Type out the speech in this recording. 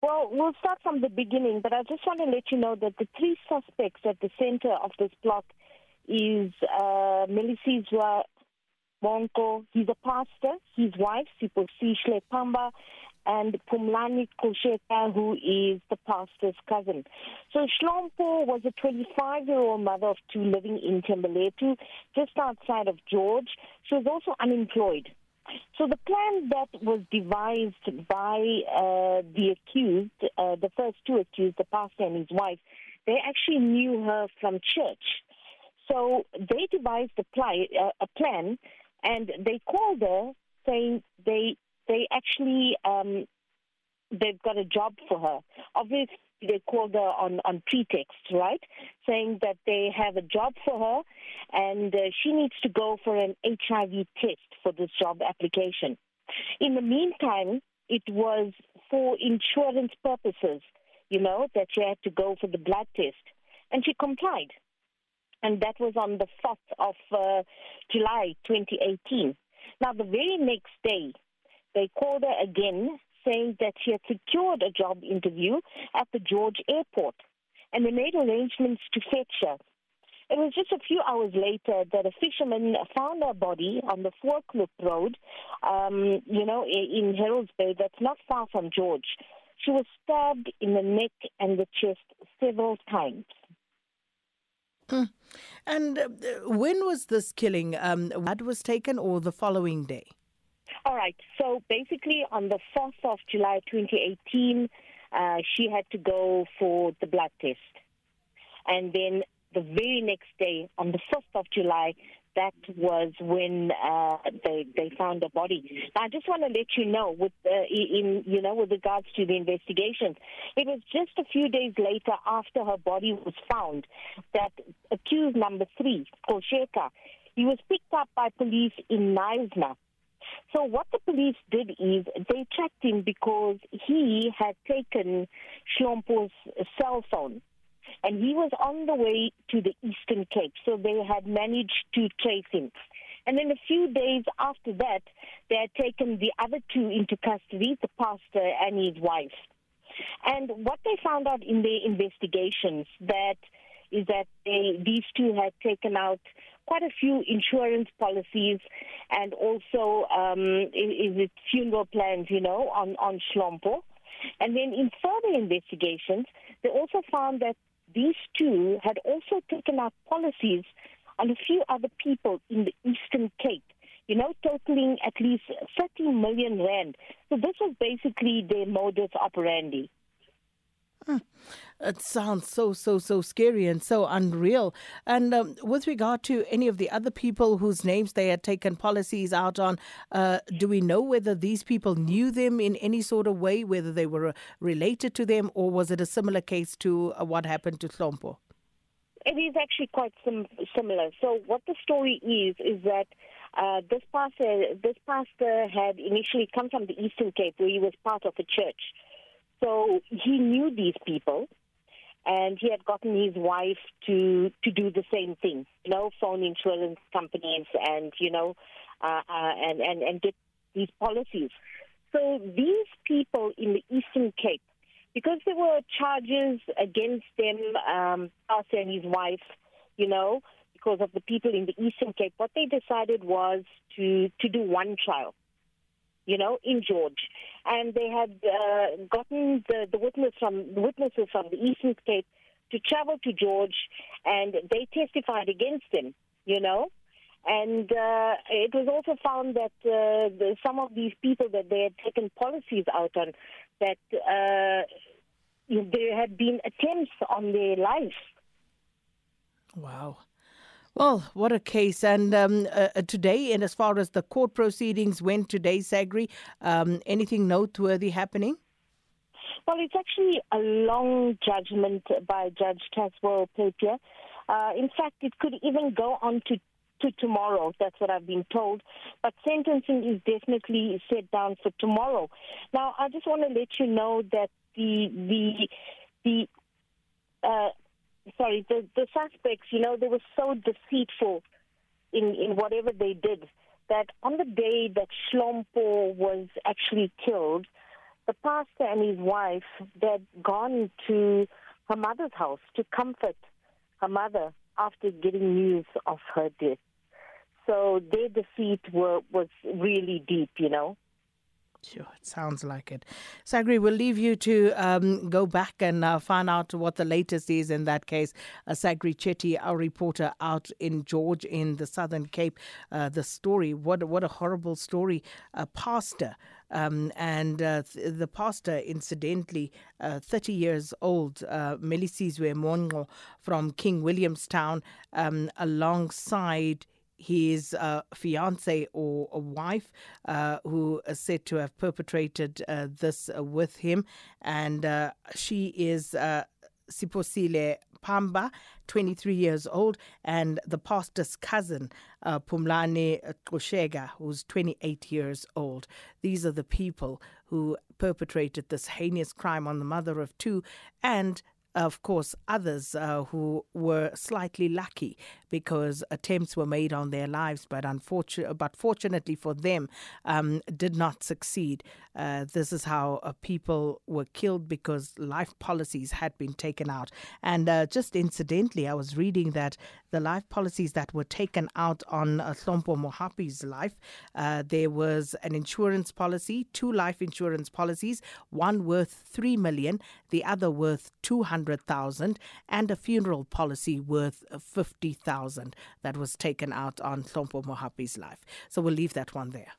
Well, we'll start from the beginning, but I just want to let you know that the three suspects at the center of this plot is uh, Melisizwe Bonko. He's a pastor. His wife, Siposishle Pamba, and Pumlani Kosheka, who is the pastor's cousin. So Hlompo was a 25-year-old mother of two living in Thembalethu, just outside of George. She was also unemployed. So the plan that was devised by uh, the accused, uh, the first two accused, the pastor and his wife, they actually knew her from church. So they devised a, uh, a plan, and they called her saying they they actually um, they've got a job for her. Obviously, they called her on, on pretext, right? Saying that they have a job for her and uh, she needs to go for an HIV test for this job application. In the meantime, it was for insurance purposes, you know, that she had to go for the blood test. And she complied. And that was on the 4th of uh, July 2018. Now, the very next day, they called her again saying that she had secured a job interview at the George Airport, and they made arrangements to fetch her. It was just a few hours later that a fisherman found her body on the Forkloop Road, um, you know, in Herold's Bay, that's not far from George. She was stabbed in the neck and the chest several times. Mm. And uh, when was this killing? Um, what was taken or the following day? All right. So basically, on the 4th of July 2018, uh, she had to go for the blood test. And then the very next day, on the 1st of July, that was when uh, they they found a body. Now, I just want to let you know, with uh, in you know, with regards to the investigations, it was just a few days later after her body was found that accused number three, Kosheka, he was picked up by police in Knysna so what the police did is they tracked him because he had taken Hlompo's cell phone. And he was on the way to the Eastern Cape, so they had managed to trace him. And then a few days after that, they had taken the other two into custody, the pastor and his wife. And what they found out in their investigations that is that they, these two had taken out quite a few insurance policies and also um, is it funeral plans, you know, on, on Hlompo. And then in further investigations, they also found that these two had also taken out policies on a few other people in the Eastern Cape, you know, totaling at least 30 million rand. So this was basically their modus operandi. It sounds so, so, so scary and so unreal. And um, with regard to any of the other people whose names they had taken policies out on, uh, do we know whether these people knew them in any sort of way, whether they were uh, related to them, or was it a similar case to uh, what happened to Hlompo? It is actually quite sim- similar. So, what the story is is that uh, this pastor, this pastor had initially come from the Eastern Cape, where he was part of a church. So he knew these people, and he had gotten his wife to to do the same thing. You know, phone insurance companies, and you know, uh, uh, and and and get these policies. So these people in the Eastern Cape, because there were charges against them, um, us and his wife, you know, because of the people in the Eastern Cape, what they decided was to to do one trial you know, in George. And they had uh, gotten the, the witness from witnesses from the Eastern Cape to travel to George, and they testified against him, you know. And uh, it was also found that uh, the, some of these people that they had taken policies out on, that uh, there had been attempts on their life. Wow. Well, what a case. And um, uh, uh, today, and as far as the court proceedings went today, Sagri, um, anything noteworthy happening? Well, it's actually a long judgment by Judge Taswell Papier. Uh, in fact, it could even go on to to tomorrow. That's what I've been told. But sentencing is definitely set down for tomorrow. Now, I just want to let you know that the the the uh, sorry, the, the suspects, you know, they were so deceitful in, in whatever they did that on the day that Hlompo was actually killed, the pastor and his wife they'd gone to her mother's house to comfort her mother after getting news of her death. So their defeat were, was really deep, you know. Sure, it sounds like it. Sagri, we'll leave you to um, go back and uh, find out what the latest is in that case. Uh, Sagri Chetty, our reporter out in George in the Southern Cape, uh, the story, what, what a horrible story. A pastor um, and uh, th- the pastor, incidentally, uh, 30 years old, uh, Melisizwe Mongo from King Williamstown, um, alongside his uh, fiance or wife, uh, who is said to have perpetrated uh, this with him. And uh, she is uh, Siposile Pamba, 23 years old, and the pastor's cousin, uh, Pumlane Koshega, who's 28 years old. These are the people who perpetrated this heinous crime on the mother of two and of course, others uh, who were slightly lucky because attempts were made on their lives, but unfortunately, but fortunately for them, um, did not succeed. Uh, this is how uh, people were killed because life policies had been taken out. And uh, just incidentally, I was reading that the life policies that were taken out on uh, Hlompo Mohapi's life, uh, there was an insurance policy, two life insurance policies, one worth three million, the other worth two hundred thousand, and a funeral policy worth fifty thousand that was taken out on Hlompo Mohapi's life. So we'll leave that one there.